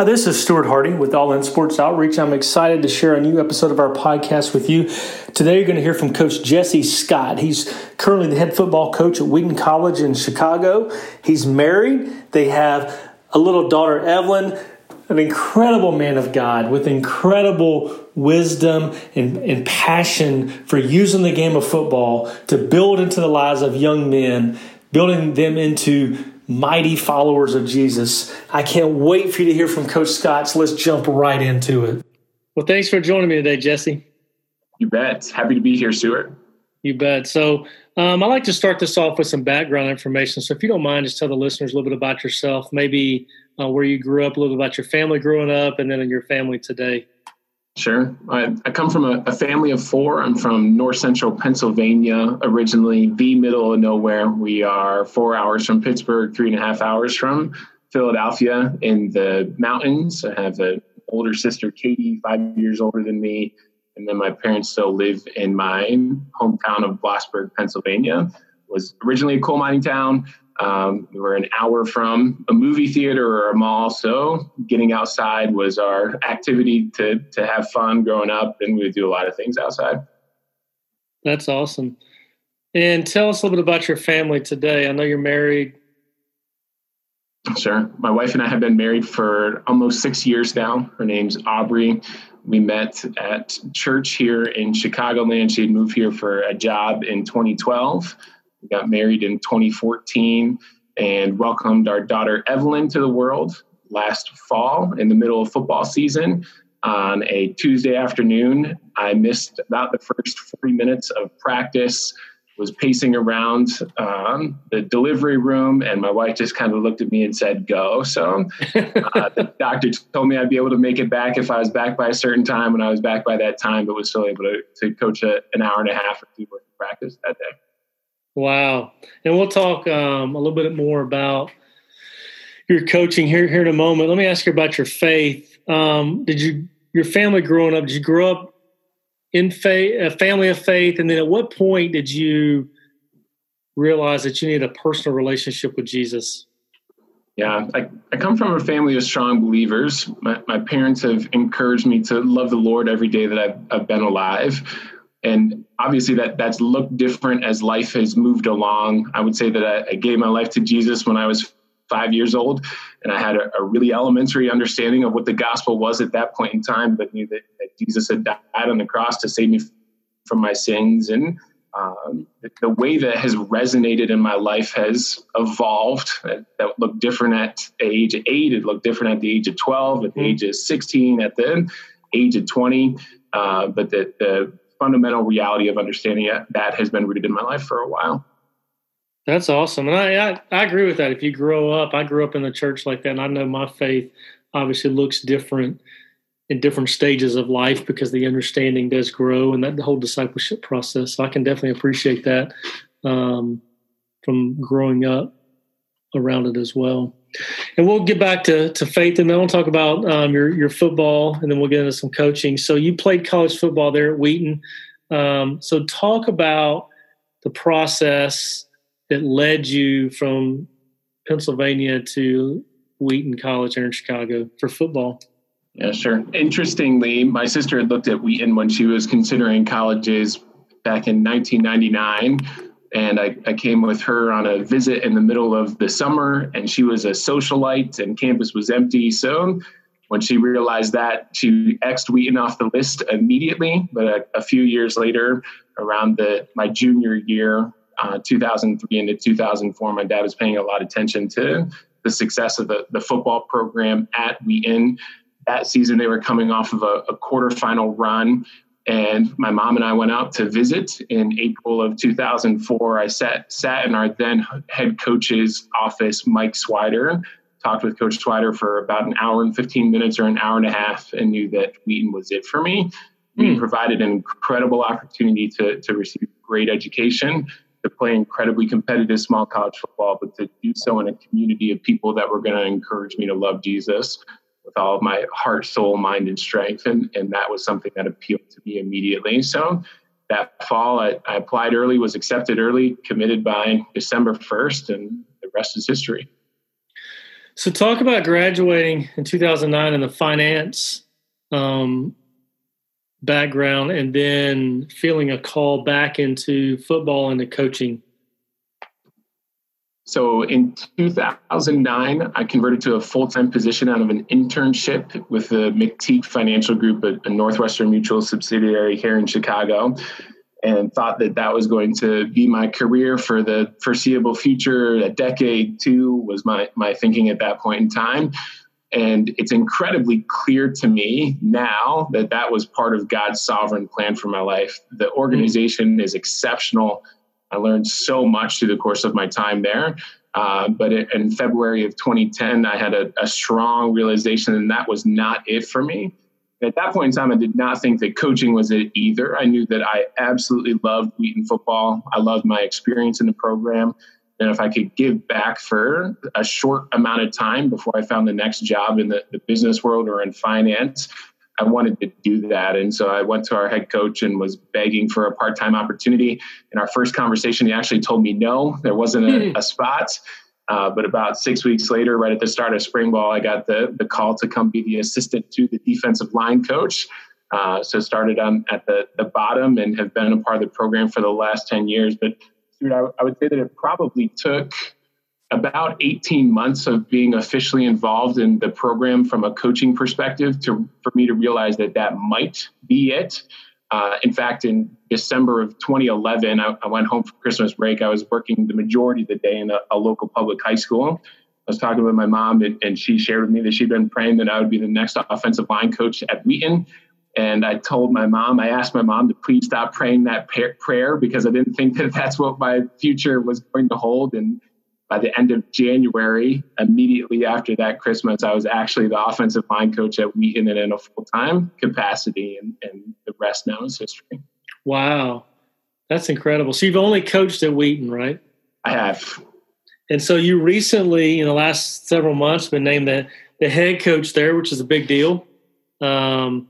Hi, this is Stuart Hardy with All In Sports Outreach. I'm excited to share a new episode of our podcast with you. Today, you're going to hear from Coach Jesse Scott. He's currently the head football coach at Wheaton College in Chicago. He's married. They have a little daughter, Evelyn, an incredible man of God with incredible wisdom and, and passion for using the game of football to build into the lives of young men, building them into mighty followers of Jesus. I can't wait for you to hear from Coach Scott. So let's jump right into it. Well, thanks for joining me today, Jesse. You bet. Happy to be here, Stuart. You bet. So, um, I like to start this off with some background information. So, if you don't mind, just tell the listeners a little bit about yourself, maybe uh, where you grew up, a little bit about your family growing up, and then in your family today. Sure. I, I come from a, a, family of four. I'm from north central Pennsylvania, originally the middle of nowhere. We are four hours from Pittsburgh, three and a half hours from Philadelphia in the mountains. I have an older sister, Katie, five years older than me. And then my parents still live in my hometown of Blossburg, Pennsylvania. Was originally a coal mining town. Um, we were an hour from a movie theater or a mall, so getting outside was our activity to to have fun growing up, and we would do a lot of things outside. That's awesome. And tell us a little bit about your family today. I know you're married. Sure. My wife and I have been married for almost six years now. Her name's Aubrey. We met at church here in Chicagoland. She had moved here for a job in 2012. We got married in 2014 and welcomed our daughter Evelyn to the world last fall in the middle of football season. On a Tuesday afternoon, I missed about the first 40 minutes of practice, was pacing around um, the delivery room, and my wife just kind of looked at me and said, Go. So uh, the doctor told me I'd be able to make it back if I was back by a certain time, and I was back by that time, but was still able to, to coach a, an hour and a half or two worth of practice that day. Wow. And we'll talk um, a little bit more about your coaching here, here in a moment. Let me ask you about your faith. Um, did you, your family growing up, did you grow up in faith, a family of faith? And then at what point did you realize that you need a personal relationship with Jesus? Yeah, I, I come from a family of strong believers. My, my parents have encouraged me to love the Lord every day that I've, I've been alive and obviously that that's looked different as life has moved along i would say that i, I gave my life to jesus when i was five years old and i had a, a, really elementary understanding of what the gospel was at that point in time but knew that, that jesus had died on the cross to save me from my sins and um, the way that has resonated in my life has evolved. That, that, looked different at age eight. It looked different at the age of 12, at the mm-hmm. age of 16, at the age of 20. Uh, but the, the fundamental reality of understanding it, that has been rooted in my life for a while. That's awesome. And I, I, I, agree with that. If you grow up, I grew up in the church like that, and I know my faith obviously looks different in different stages of life because the understanding does grow and that the whole discipleship process. So I can definitely appreciate that um, from growing up around it as well. And we'll get back to, to faith, and then we'll talk about um, your your football, and then we'll get into some coaching. So you played college football there at Wheaton. Um, so talk about the process that led you from Pennsylvania to Wheaton College here in Chicago for football. Yeah, sure. Interestingly, my sister had looked at Wheaton when she was considering colleges back in 1999 and I, I, came with her on a visit in the middle of the summer and she was a socialite and campus was empty. So when she realized that she xed wheaton off the list immediately. But a, a few years later around the my junior year uh, 2003 into 2004 my dad was paying a lot of attention to the success of the, the football program at wheaton. That season they were coming off of a, a quarterfinal run and my mom and I went out to visit in April of 2004. I sat sat in our then head coach's office, Mike Swider, talked with Coach Swider for about an hour and 15 minutes or an hour and a half, and knew that Wheaton was it for me. Mm. provided an incredible opportunity to to receive great education, to play incredibly competitive small college football, but to do so in a community of people that were going to encourage me to love Jesus with all of my heart, soul, mind, and strength. And, and that was something that appealed to me immediately. So that fall, I, I applied early, was accepted early, committed by December 1st, and the rest is history. So, talk about graduating in 2009 in the finance um, background and then feeling a call back into football and to coaching. So in 2009, I converted to a full time position out of an internship with the McTeague Financial Group, a, a, Northwestern Mutual subsidiary here in Chicago, and thought that that was going to be my career for the foreseeable future. A decade, two was my, my thinking at that point in time. And it's incredibly clear to me now that that was part of God's sovereign plan for my life. The organization is exceptional I learned so much through the course of my time there. Uh, but it, in February of 2010, I had a, a strong realization, and that was not it for me. At that point in time, I did not think that coaching was it either. I knew that I absolutely loved Wheaton football. I loved my experience in the program. And if I could give back for a short amount of time before I found the next job in the, the business world or in finance, I wanted to do that. And so I went to our head coach and was begging for a part time opportunity. In our first conversation, he actually told me no, there wasn't a, a spot. Uh, but about six weeks later, right at the start of spring ball, I got the, the call to come be the assistant to the defensive line coach. Uh, so started on at the, the bottom and have been a part of the program for the last 10 years. But dude, I, I would say that it probably took about 18 months of being officially involved in the program from a coaching perspective to for me to realize that that might be it. Uh, in fact, in December of 2011, I, I, went home for Christmas break. I was working the majority of the day in a, a local public high school. I was talking with my mom, and, and, she shared with me that she'd been praying that I would be the next offensive line coach at Wheaton. And I told my mom, I asked my mom to please stop praying that prayer because I didn't think that that's what my future was going to hold. And by the end of January, immediately after that Christmas, I was actually the offensive line coach at Wheaton and in a full time capacity, and, and, the rest now is history. Wow, that's incredible. So you've only coached at Wheaton, right? I have. And so you recently, in the last several months, been named the, the head coach there, which is a big deal. Um,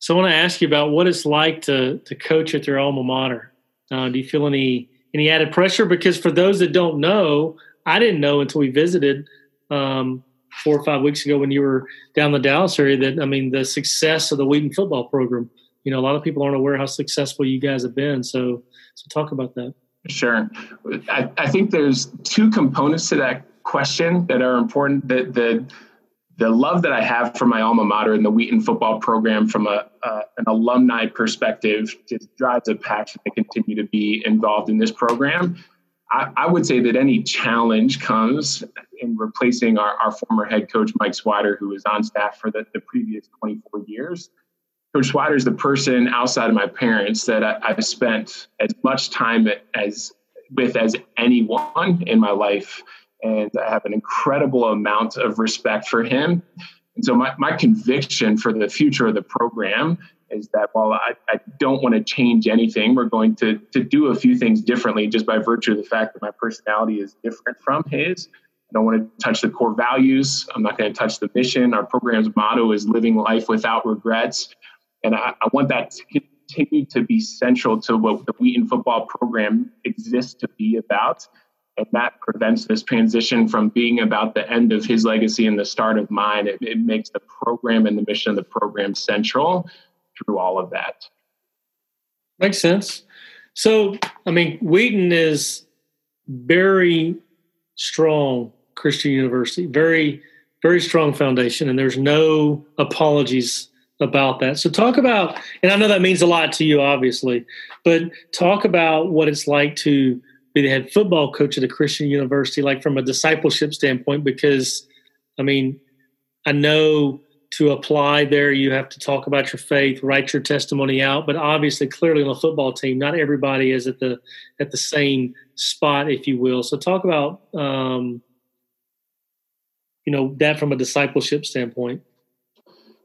so I want to ask you about what it's like to to coach at your alma mater. Uh, do you feel any any added pressure because for those that don't know, I didn't know until we visited um, four or five weeks ago when you were down in the Dallas area that I mean the success of the Wheaton football program. You know, a lot of people aren't aware how successful you guys have been. So, so talk about that. Sure, I, I think there's two components to that question that are important. That the the love that I have for my alma mater and the Wheaton football program from a, uh, an alumni perspective just drives a passion to continue to be involved in this program. I, I would say that any challenge comes in replacing our, our former head coach, Mike Swider, who was on staff for the, the previous 24 years. Coach Swider is the person outside of my parents that I, have spent as much time as with as anyone in my life and I have an incredible amount of respect for him. And so my, my conviction for the future of the program is that while I, I don't want to change anything, we're going to, to do a few things differently just by virtue of the fact that my personality is different from his. I don't want to touch the core values. I'm not going to touch the mission. Our program's motto is living life without regrets. And I, I want that to continue to be central to what the Wheaton football program exists to be about and that prevents this transition from being about the end of his legacy and the start of mine. It, it, makes the program and the mission of the program central through all of that. Makes sense. So, I mean, Wheaton is very strong Christian university, very, very strong foundation, and there's no apologies about that. So, talk about, and I know that means a lot to you, obviously, but talk about what it's like to be the head football coach at a Christian university, like from a discipleship standpoint, because I mean, I know to apply there, you have to talk about your faith, write your testimony out. But obviously, clearly on a football team, not everybody is at the at the same spot, if you will. So talk about um, you know that from a discipleship standpoint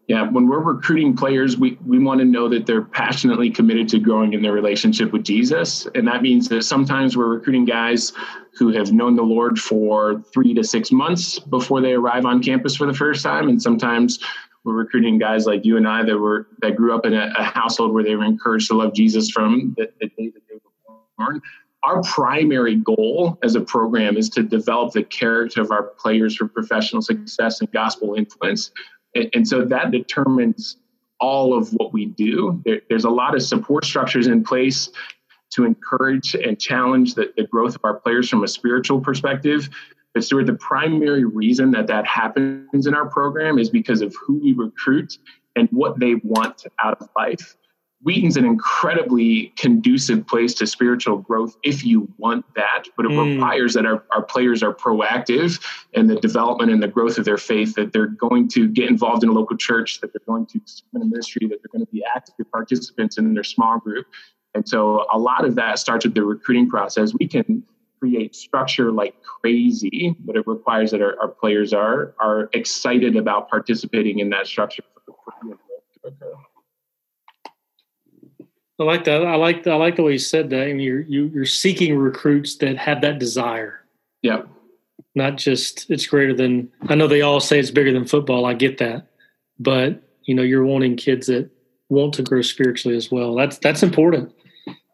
yeah, when we're recruiting players, we, we want to know that they're passionately committed to growing in their relationship with Jesus. And that means that sometimes we're recruiting guys who have known the Lord for three to six months before they arrive on campus for the first time. And sometimes we're recruiting guys like you and I that were that grew up in a, a household where they were encouraged to love Jesus from the, the day that they were born. our primary goal as a program is to develop the character of our players for professional success and gospel influence. And, and so that determines all of what we do. There, there's a lot of support structures in place to encourage and challenge the, the growth of our players from a spiritual perspective. But Stuart, the primary reason that that happens in our program is because of who we recruit and what they want out of life. Wheaton's an incredibly conducive place to spiritual growth if you want that, but it mm. requires that our, our players are proactive in the development and the growth of their faith, that they're going to get involved in a local church, that they're going to in a ministry, that they're going to be active participants in their small group. And so a lot of that starts with the recruiting process. We can create structure like crazy, but it requires that our, our players are are excited about participating in that structure for, for I like that. I like the, I like the way you said that. And you're you, you're seeking recruits that have that desire. Yeah. Not just it's greater than. I know they all say it's bigger than football. I get that, but you know you're wanting kids that want to grow spiritually as well. That's that's important.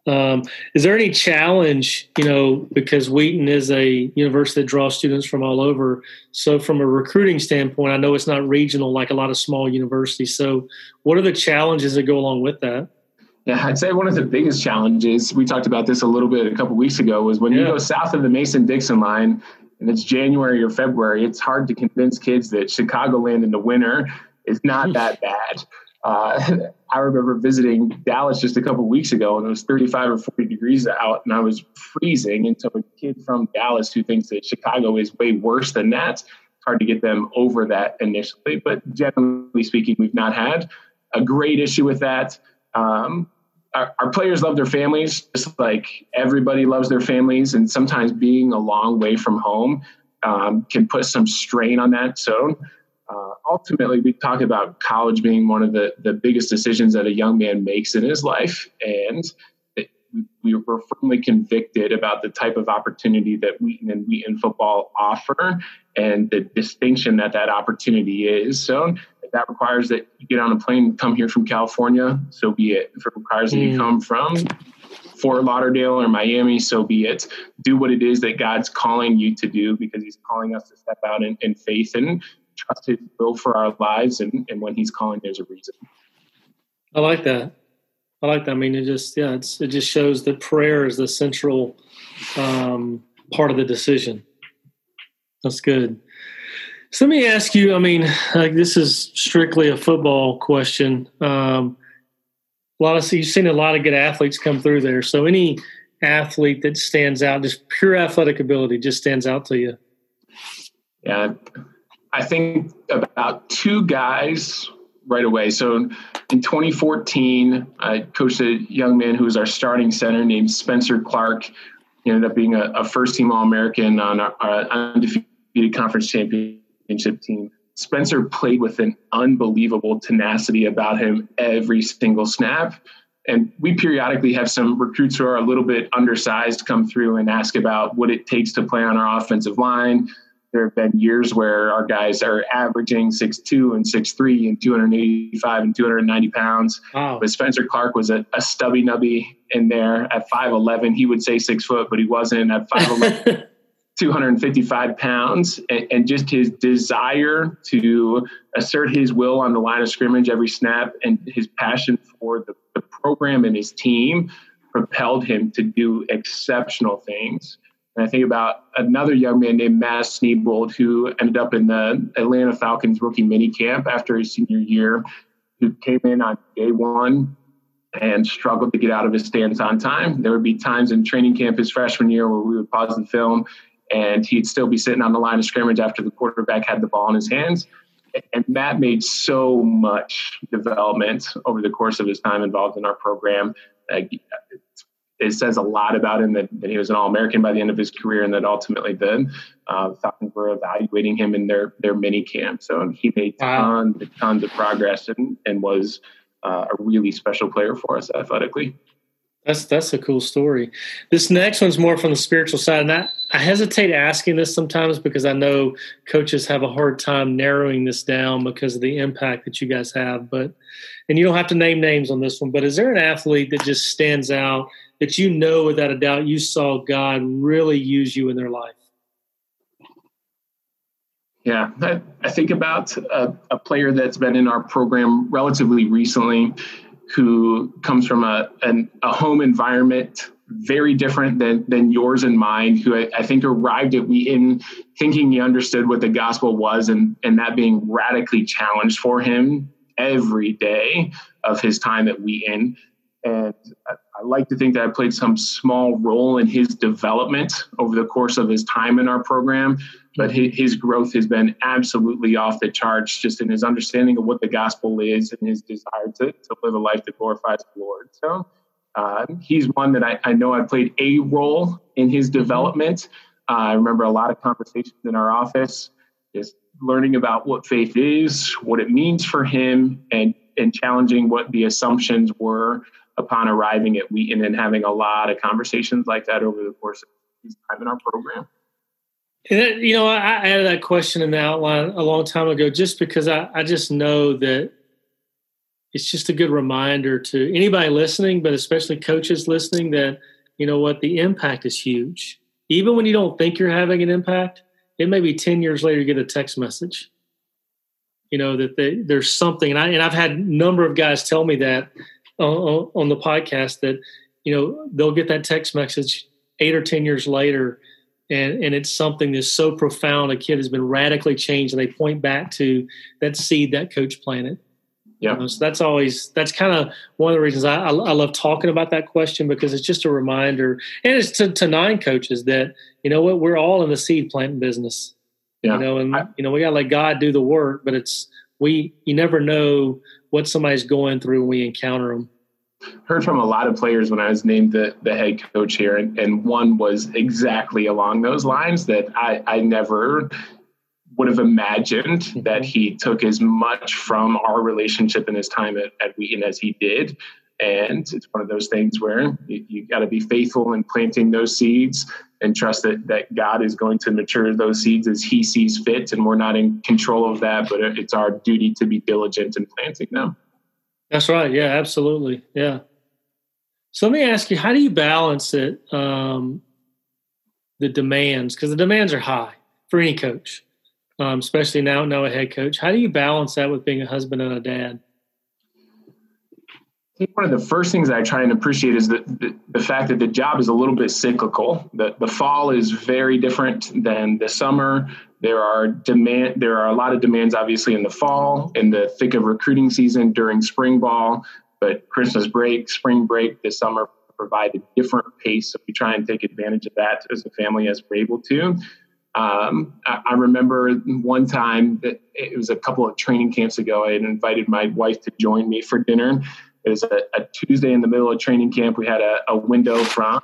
Um, is there any challenge, you know, because Wheaton is a university that draws students from all over. So, from a recruiting standpoint, I know it's not regional like a lot of small universities. So, what are the challenges that go along with that? Yeah, I'd say one of the biggest challenges, we talked about this a little bit a couple weeks ago, was when yeah. you go south of the Mason Dixon line and it's January or February, it's hard to convince kids that Chicagoland in the winter is not that bad. Uh, I remember visiting Dallas just a couple weeks ago and it was 35 or 40 degrees out and I was freezing. And so a kid from Dallas who thinks that Chicago is way worse than that, it's hard to get them over that initially. But generally speaking, we've not had a great issue with that. Um, our, our, players love their families, just like everybody loves their families. And sometimes being a long way from home um, can put some strain on that. So uh, ultimately, we talk about college being one of the, the biggest decisions that a young man makes in his life. And it, we were firmly convicted about the type of opportunity that Wheaton and Wheaton football offer and the distinction that that opportunity is. So that requires that you get on a plane and come here from California, so be it. If it requires that you mm. come from Fort Lauderdale or Miami, so be it. Do what it is that God's calling you to do because He's calling us to step out in, in faith and trust His will for our lives. And, and when He's calling, there's a reason. I like that. I like that. I mean, it just yeah, it's it just shows that prayer is the central um, part of the decision. That's good. So let me ask you. I mean, like this is strictly a football question. Um, a lot of you've seen a lot of good athletes come through there. So any athlete that stands out, just pure athletic ability, just stands out to you. Yeah, I think about two guys right away. So in 2014, I coached a young man who was our starting center named Spencer Clark. He ended up being a, a first team All American on our, our undefeated conference champion championship team. Spencer played with an unbelievable tenacity about him every single snap. And we periodically have some recruits who are a little bit undersized come through and ask about what it takes to play on our offensive line. There have been years where our guys are averaging 6'2 and 6'3 and 285 and 290 pounds. Wow. But Spencer Clark was a, a stubby nubby in there at 5'11. He would say six foot, but he wasn't at 5'11. 255 pounds and, and, just his desire to assert his will on the line of scrimmage every snap and his passion for the, the program and his team propelled him to do exceptional things. And I think about another young man named Matt Sneebold who ended up in the Atlanta Falcons rookie mini camp after his senior year, who came in on day one and struggled to get out of his stance on time. There would be times in training camp his freshman year where we would pause the film and he'd still be sitting on the line of scrimmage after the quarterback had the ball in his hands. And Matt made so much development over the course of his time involved in our program. Uh, it says a lot about him that, that he was an All American by the end of his career, and that ultimately the uh, Falcons were evaluating him in their their mini camp. So he made tons, wow. tons of progress and, and was uh, a really special player for us athletically. That's that's a cool story. This next one's more from the spiritual side, and I, I hesitate asking this sometimes because I know coaches have a hard time narrowing this down because of the impact that you guys have. But and you don't have to name names on this one, but is there an athlete that just stands out that you know without a doubt you saw God really use you in their life? Yeah, I, I think about a, a, player that's been in our program relatively recently who comes from a, an, a home environment very different than, than yours and mine, who I, I, think arrived at Wheaton thinking he understood what the gospel was and, and that being radically challenged for him every day of his time at Wheaton. And I, I like to think that I played some small role in his development over the course of his time in our program but his growth has been absolutely off the charts just in his understanding of what the gospel is and his desire to, to live a life that glorifies the Lord. So uh, he's one that I, I, know I played a role in his mm-hmm. development. Uh, I remember a lot of conversations in our office, just learning about what faith is, what it means for him, and, and challenging what the assumptions were upon arriving at Wheaton and having a lot of conversations like that over the course of his time in our program. You know, I added that question in the outline a long time ago, just because I, I just know that it's just a good reminder to anybody listening, but especially coaches listening, that you know what the impact is huge. Even when you don't think you're having an impact, it may be ten years later you get a text message. You know that they, there's something, and I and I've had a number of guys tell me that on, on the podcast that you know they'll get that text message eight or ten years later and and it's something that's so profound. A kid has been radically changed, and they point back to that seed that coach planted. Yeah. You know, so that's always that's kind of one of the reasons I, I, I, love talking about that question because it's just a reminder, and it's to, to nine coaches that you know what we're all in the seed planting business. Yeah. You know, and I, you know we got to let God do the work, but it's we you never know what somebody's going through when we encounter them heard from a lot of players when I was named the, the head coach here, and, and one was exactly along those lines that I, I never would have imagined mm-hmm. that he took as much from our relationship in his time at, at Wheaton as he did. And it's one of those things where you, you got to be faithful in planting those seeds and trust that, that God is going to mature those seeds as he sees fit. And we're not in control of that, but it's our duty to be diligent in planting them. That's right. Yeah, absolutely. Yeah. So let me ask you, how do you balance it? Um, the demands, because the demands are high for any coach, um, especially now, now a head coach. How do you balance that with being a husband and a dad? One of the first things I try and appreciate is the, the, the, fact that the job is a little bit cyclical. The, the fall is very different than the summer. There are demand. There are a lot of demands, obviously, in the fall, in the thick of recruiting season during spring ball. But Christmas break, spring break, this summer provide a different pace. So we try and take advantage of that as a family as we're able to. Um, I, remember one time that it was a couple of training camps ago. I had invited my wife to join me for dinner. It was a, a Tuesday in the middle of training camp. We had a, a window from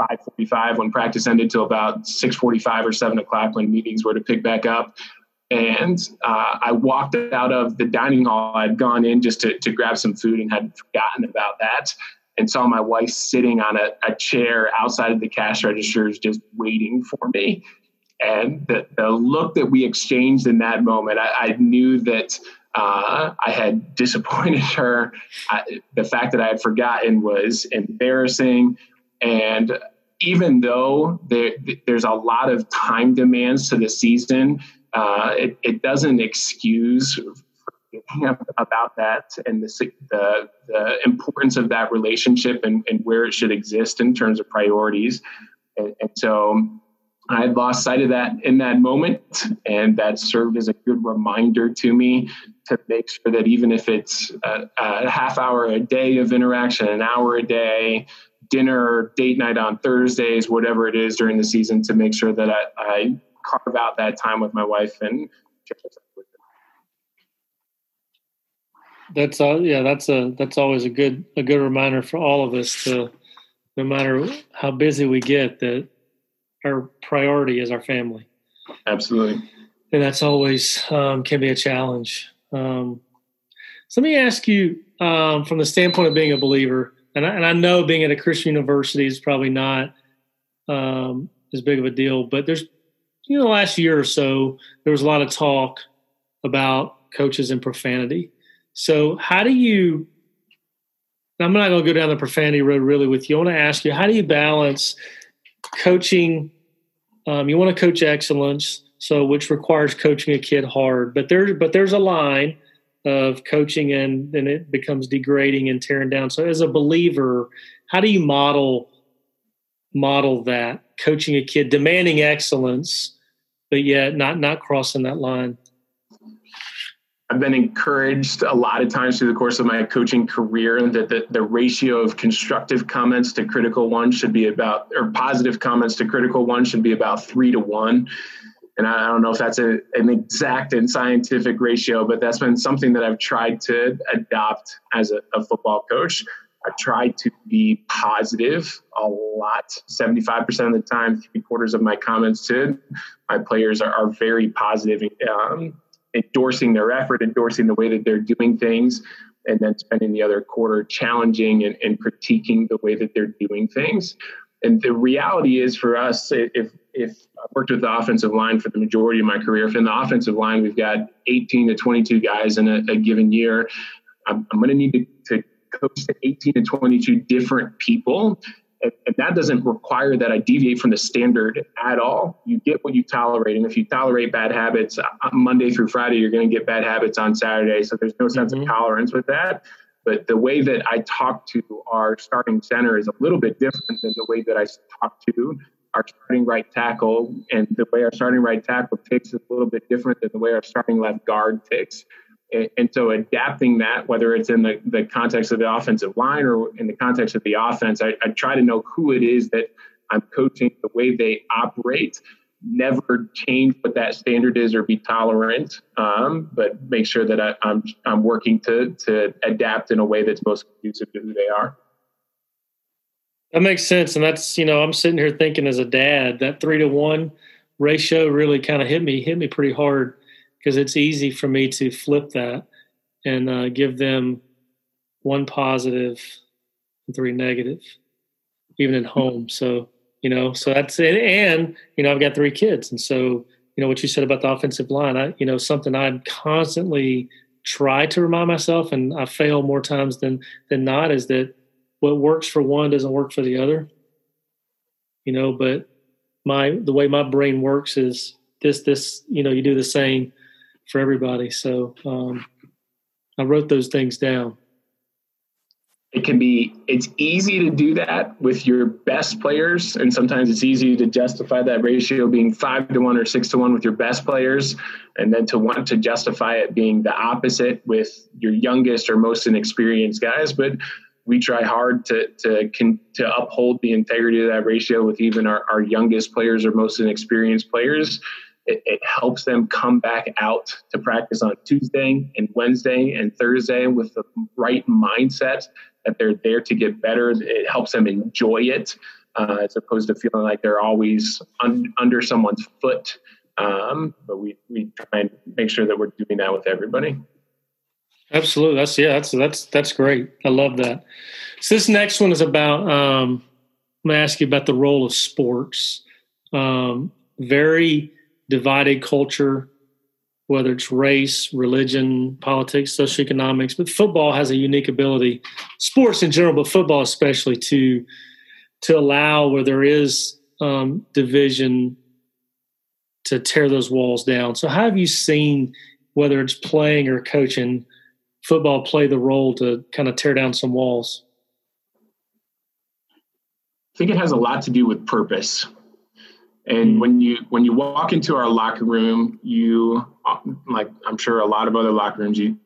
5:45 when practice ended till about 6:45 or 7 o'clock when meetings were to pick back up. And uh, I walked out of the dining hall. I'd gone in just to, to grab some food and had forgotten about that and saw my wife sitting on a, a chair outside of the cash registers just waiting for me. And the, the look that we exchanged in that moment, I, I knew that uh, I had disappointed her. I, the fact that I had forgotten was embarrassing. And even though there, there's a lot of time demands to the season, uh, it, it, doesn't excuse about that and the, the, the, importance of that relationship and, and, where it should exist in terms of priorities. And, and so I had lost sight of that in that moment, and that served as a good reminder to me to make sure that even if it's a, a half hour a day of interaction, an hour a day, dinner, date night on Thursdays, whatever it is during the season, to make sure that I, I carve out that time with my wife and that's uh, yeah that's a that's always a good a good reminder for all of us to no matter how busy we get that our priority is our family. Absolutely. And that's always um, can be a challenge. Um, so let me ask you um, from the standpoint of being a believer and I, and I know being at a Christian university is probably not um, as big of a deal, but there's you know, the last year or so, there was a lot of talk about coaches and profanity. So, how do you? I'm not going to go down the profanity road really with you. I want to ask you, how do you balance coaching? Um, you want to coach excellence, so which requires coaching a kid hard, but there's but there's a line of coaching and then it becomes degrading and tearing down. So, as a believer, how do you model model that coaching a kid, demanding excellence, but yet not not crossing that line. I've been encouraged a lot of times through the course of my coaching career that the, the ratio of constructive comments to critical ones should be about, or positive comments to critical ones should be about three to one. And I don't know if that's a, an exact and scientific ratio, but that's been something that I've tried to adopt as a, a football coach. I try to be positive a lot. 75% of the time, three quarters of my comments to my players are, are very positive, um, endorsing their effort, endorsing the way that they're doing things, and then spending the other quarter challenging and, and critiquing the way that they're doing things. And the reality is for us, if if I've worked with the offensive line for the majority of my career, if in the offensive line we've got 18 to 22 guys in a, a given year, I'm, I'm going to need to, to coach to 18 to 22 different people. And, and that doesn't require that I deviate from the standard at all. You get what you tolerate. And if you tolerate bad habits uh, Monday through Friday, you're going to get bad habits on Saturday. So there's no sense mm-hmm. of tolerance with that. But the way that I talk to our starting center is a little bit different than the way that I talk to our starting right tackle. And the way our starting right tackle ticks is a little bit different than the way our starting left guard ticks. And so adapting that, whether it's in the, the context of the offensive line or in the context of the offense, I, I try to know who it is that I'm coaching, the way they operate, never change what that standard is or be tolerant, um, but make sure that I, am I'm, I'm working to to adapt in a way that's most conducive to who they are. That makes sense, and that's you know I'm sitting here thinking as a dad that three to one ratio really kind of hit me hit me pretty hard because it's easy for me to flip that and uh, give them one positive and three negative, even at home. So, you know, so that's it. And, you know, I've got three kids. And so, you know, what you said about the offensive line, I, you know, something I constantly try to remind myself, and I fail more times than, than not, is that what works for one doesn't work for the other. You know, but my, the way my brain works is this, this, you know, you do the same for everybody. So um, I wrote those things down. It can be, it's easy to do that with your best players. And sometimes it's easy to justify that ratio being five to one or six to one with your best players. And then to want to justify it being the opposite with your youngest or most inexperienced guys. But we try hard to to can, to uphold the integrity of that ratio with even our, our youngest players or most inexperienced players it, it, helps them come back out to practice on Tuesday and Wednesday and Thursday with the right mindset that they're there to get better. It helps them enjoy it uh, as opposed to feeling like they're always un- under someone's foot. Um, but we, we try and make sure that we're doing that with everybody. Absolutely. That's yeah. That's that's that's great. I love that. So this next one is about. Um, I'm to ask you about the role of sports. Um, very divided culture, whether it's race, religion, politics, socioeconomics. But football has a unique ability, sports in general, but football especially, to to allow where there is um, division to tear those walls down. So, how have you seen whether it's playing or coaching football play the role to kind of tear down some walls? I think it has a lot to do with purpose. And mm-hmm. when you when you walk into our locker room, you uh, like I'm sure a lot of other locker rooms you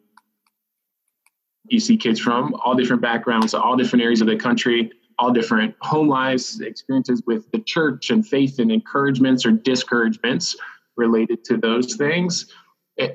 you see kids from all different backgrounds, all different areas of the country, all different home lives, experiences with the church and faith and encouragements or discouragements related to those things.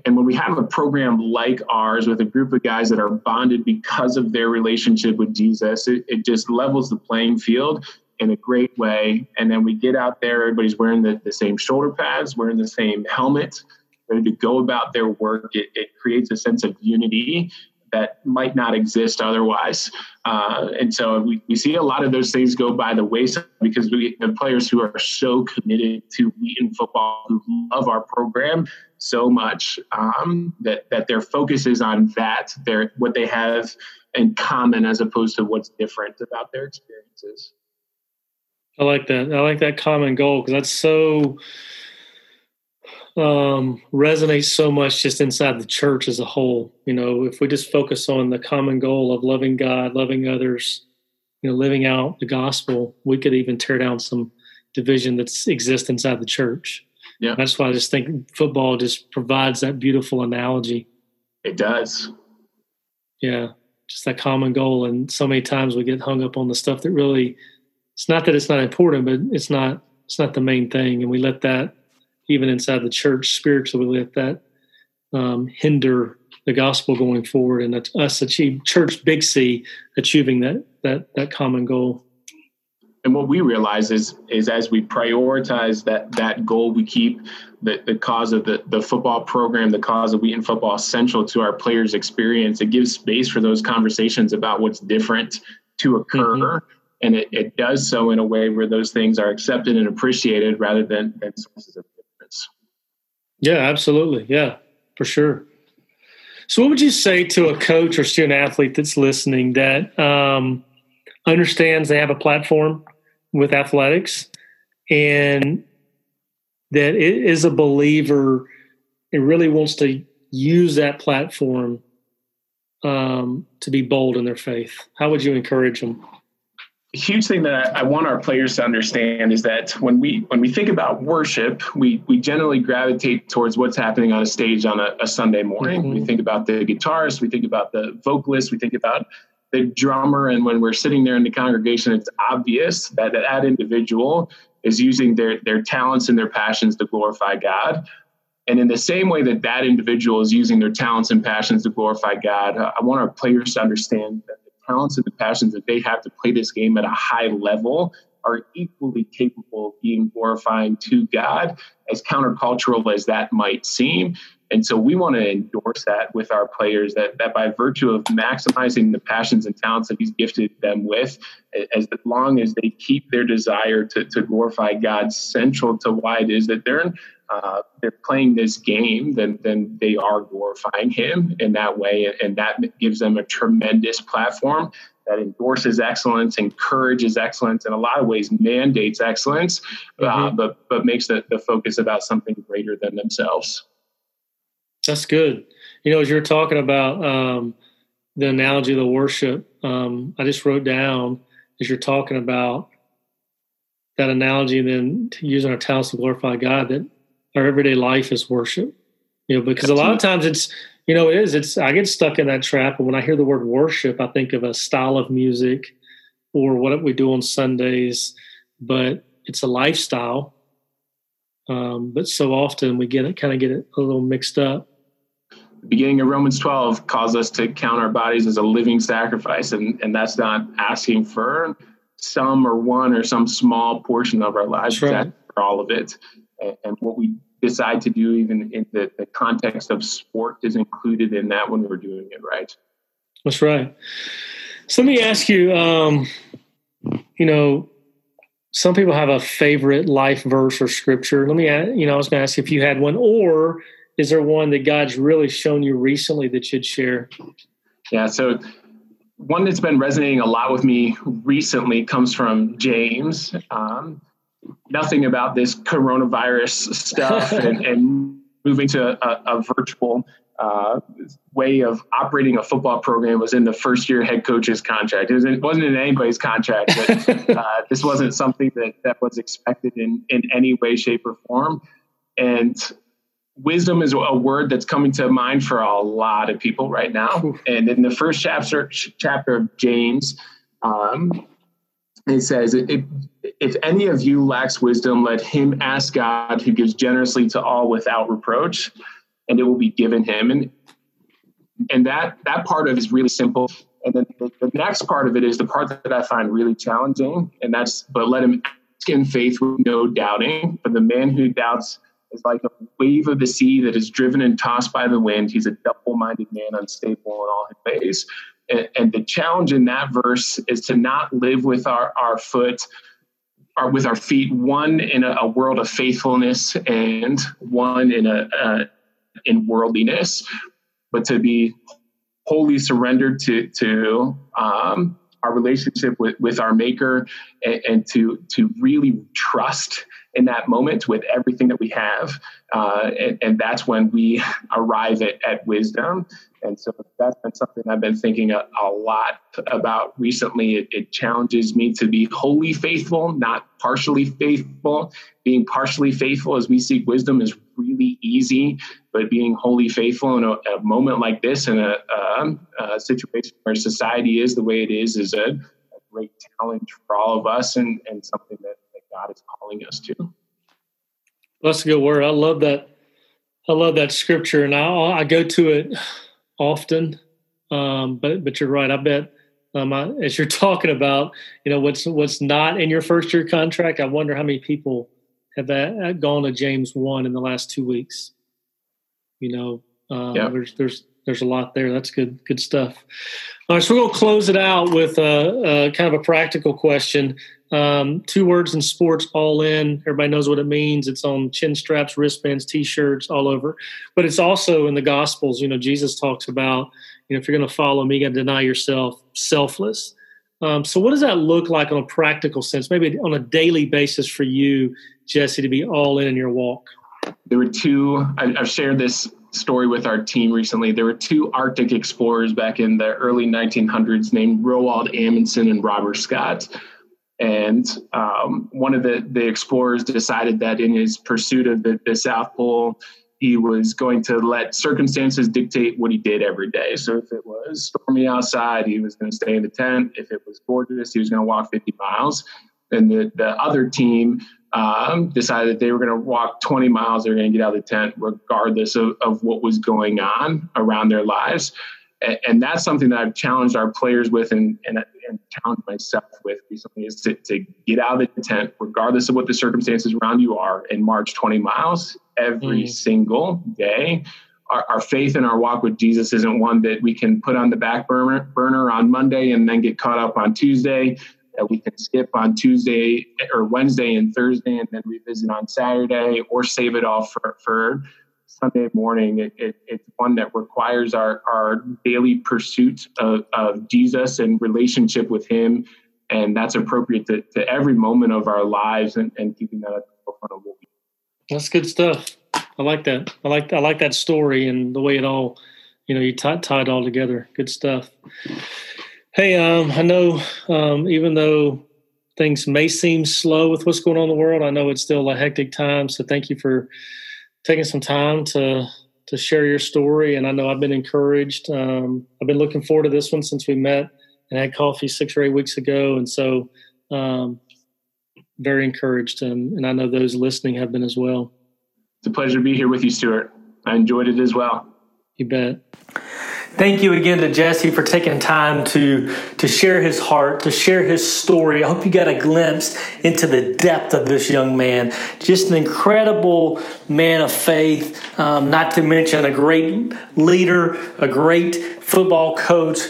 And when we have a program like ours with a group of guys that are bonded because of their relationship with Jesus, it, it just levels the playing field in a great way. And then we get out there, everybody's wearing the, the same shoulder pads, wearing the same helmet, ready to go about their work. It, it creates a sense of unity that might not exist otherwise. Uh, and so we, we see a lot of those things go by the wayside because we have players who are so committed to Wheaton football, who love our program so much um, that, that their focus is on that, their, what they have in common as opposed to what's different about their experiences. I like that. I like that common goal because that's so um, resonates so much just inside the church as a whole. You know, if we just focus on the common goal of loving God, loving others, you know, living out the gospel, we could even tear down some division that exists inside the church. Yeah, that's why I just think football just provides that beautiful analogy. It does. Yeah, just that common goal, and so many times we get hung up on the stuff that really. It's not that it's not important, but it's not. It's not the main thing, and we let that even inside the church spiritually, we let that um, hinder the gospel going forward and that's us achieve church big C achieving that that that common goal. And what we realize is is as we prioritize that that goal, we keep the, the cause of the, the football program, the cause of Wheaton football central to our players' experience. It gives space for those conversations about what's different to occur. Mm-hmm. And it, it does so in a way where those things are accepted and appreciated rather than, than sources of difference. yeah, absolutely. Yeah, for sure. So, what would you say to a coach or student athlete that's listening that um, understands they have a platform with athletics and that it is a believer and really wants to use that platform um, to be bold in their faith? How would you encourage them? Huge thing that I, I, want our players to understand is that when we when we think about worship, we we generally gravitate towards what's happening on a stage on a, a Sunday morning. Mm-hmm. We think about the guitarist, we think about the vocalist, we think about the drummer, and when we're sitting there in the congregation, it's obvious that that individual is using their their talents and their passions to glorify God. And in the same way that that individual is using their talents and passions to glorify God, I want our players to understand that talents and the passions that they have to play this game at a high level are equally capable of being glorifying to God, as countercultural as that might seem. And so we want to endorse that with our players that, that by virtue of maximizing the passions and talents that he's gifted them with, as long as they keep their desire to, to glorify God central to why it is that they're uh, they're playing this game, then then they are glorifying Him in that way, and that gives them a tremendous platform that endorses excellence, encourages excellence, in a lot of ways mandates excellence, uh, mm-hmm. uh, but but makes the, the focus about something greater than themselves. That's good. You know, as you're talking about um, the analogy of the worship, um, I just wrote down as you're talking about that analogy, then using our talents to glorify God, that our everyday life is worship. You know, because a lot of times it's you know it is it's I get stuck in that trap, and when I hear the word worship, I think of a style of music or what we do on Sundays, but it's a lifestyle. Um, but so often we get it kind of get it a little mixed up. The beginning of Romans 12 calls us to count our bodies as a living sacrifice, and, and that's not asking for some or one or some small portion of our lives, right. for all of it and what we decide to do even in the, the context of sport is included in that when we're doing it right? That's right. So let me ask you um, you know some people have a favorite life verse or scripture. Let me you know i was going to ask if you had one or is there one that god's really shown you recently that you'd share? Yeah so one that's been resonating a lot with me recently comes from james um, nothing about this coronavirus stuff and, and, moving to a, a virtual uh, way of operating a football program was in the first year head coach's contract. It, was, it wasn't in anybody's contract, but uh, this wasn't something that, that was expected in, in any way, shape, or form. And wisdom is a word that's coming to mind for a lot of people right now. And in the first chapter, chapter of James, um, it says, if, if any of you lacks wisdom, let him ask God who gives generously to all without reproach, and it will be given him. And and that that part of it is really simple. And then the, the next part of it is the part that I find really challenging, and that's but let him ask in faith with no doubting. But the man who doubts is like a wave of the sea that is driven and tossed by the wind. He's a double minded man, unstable in all his ways. And, the challenge in that verse is to not live with our, our foot or with our feet, one in a, a world of faithfulness and one in a, a in worldliness, but to be wholly surrendered to to um, our relationship with, with our maker and, and, to to really trust in that moment with everything that we have uh, and, and, that's when we arrive at, at wisdom and so that's been something I've been thinking a, a lot about recently. It, it, challenges me to be wholly faithful, not partially faithful. Being partially faithful as we seek wisdom is really easy, but being wholly faithful in a, a moment like this, in a, a, situation where society is the way it is, is a, great challenge for all of us and, and something that, that God is calling us to. That's a good word. I love that. I love that scripture, and I, I go to it often. Um, but but you're right. I bet um, I, as you're talking about, you know, what's what's not in your first year contract. I wonder how many people have that, gone to James one in the last two weeks. You know, uh, yeah. there's there's there's a lot there. That's good good stuff. All right, so we're gonna close it out with a, a kind of a practical question. Um, two words in sports, all in. Everybody knows what it means. It's on chin straps, wristbands, t-shirts, all over. But it's also in the Gospels. You know, Jesus talks about, you know, if you're going to follow me, you got to deny yourself, selfless. Um, so, what does that look like on a practical sense? Maybe on a daily basis for you, Jesse, to be all in in your walk. There were two. I, I've shared this story with our team recently. There were two Arctic explorers back in the early 1900s named Roald Amundsen and Robert Scott and um, one of the, the explorers decided that in his pursuit of the, the South Pole, he was going to let circumstances dictate what he did every day. So if it was stormy outside, he was going to stay in the tent. If it was gorgeous, he was going to walk 50 miles. And the, the other team um, decided that they were going to walk 20 miles. They were going to get out of the tent regardless of, of what was going on around their lives and that's something that I've challenged our players with and, and, and challenged myself with recently is to, to get out of the tent, regardless of what the circumstances around you are, and march 20 miles every mm. single day. Our, our, faith and our walk with Jesus isn't one that we can put on the back burner, burner on Monday and then get caught up on Tuesday. That we can skip on Tuesday or Wednesday and Thursday and then revisit on Saturday or save it all for, for Sunday morning. It, it, it's one that requires our, our daily pursuit of, of Jesus and relationship with Him. And that's appropriate to, to every moment of our lives and, and keeping that at the forefront of what we. That's good stuff. I like that. I like I like that story and the way it all, you know, you tie, tie it all together. Good stuff. Hey, um, I know um, even though things may seem slow with what's going on in the world, I know it's still a hectic time. So thank you for taking some time to to share your story. And I know I've been encouraged. Um, I've been looking forward to this one since we met and had coffee six or eight weeks ago. And so, um, very encouraged. And, and I know those listening have been as well. It's a pleasure to be here with you, Stuart. I enjoyed it as well. You bet. Thank you again to Jesse for taking time to, to share his heart, to share his story. I hope you got a glimpse into the depth of this young man. Just an incredible man of faith, um, not to mention a great leader, a great football coach,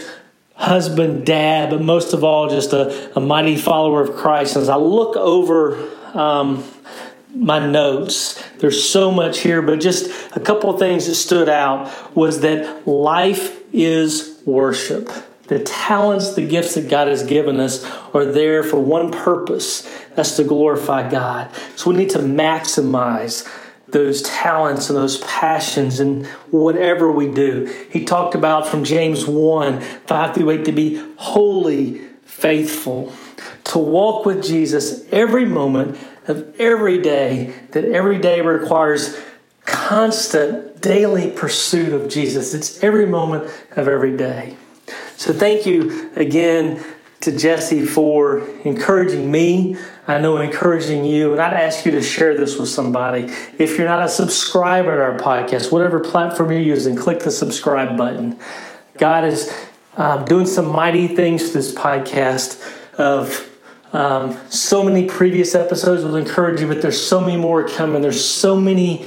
husband, dad, but most of all, just a, a mighty follower of Christ. As I look over um, my notes. There's so much here, but just a couple of things that stood out was that life is worship. The talents, the gifts that God has given us are there for one purpose that's to glorify God. So we need to maximize those talents and those passions and whatever we do. He talked about from James 1 5 through 8 to be wholly faithful, to walk with Jesus every moment of every day, that every day requires constant daily pursuit of Jesus. It's every moment of every day. So thank you again to Jesse for encouraging me. I know encouraging you, and I'd ask you to share this with somebody. If you're not a subscriber to our podcast, whatever platform you're using, click the subscribe button. God is um, doing some mighty things to this podcast of Um, so many previous episodes will encourage you, but there's so many more coming. There's so many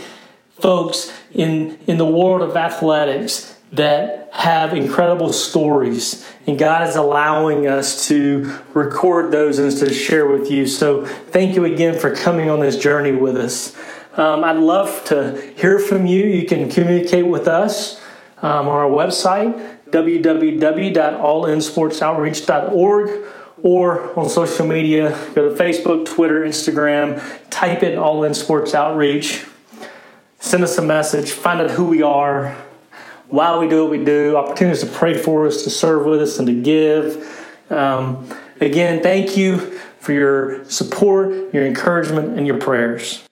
folks in in the world of athletics that have incredible stories, and God is allowing us to record those and to share with you. So, thank you again for coming on this journey with us. Um, I'd love to hear from you. You can communicate with us um, on our website www.allinsportsoutreach.org or on social media. Go to Facebook, Twitter, Instagram, type in All In Sports Outreach. Send us a message, find out who we are, why we do what we do, opportunities to pray for us, to serve with us, and to give. Um, again, thank you for your support, your encouragement, and your prayers.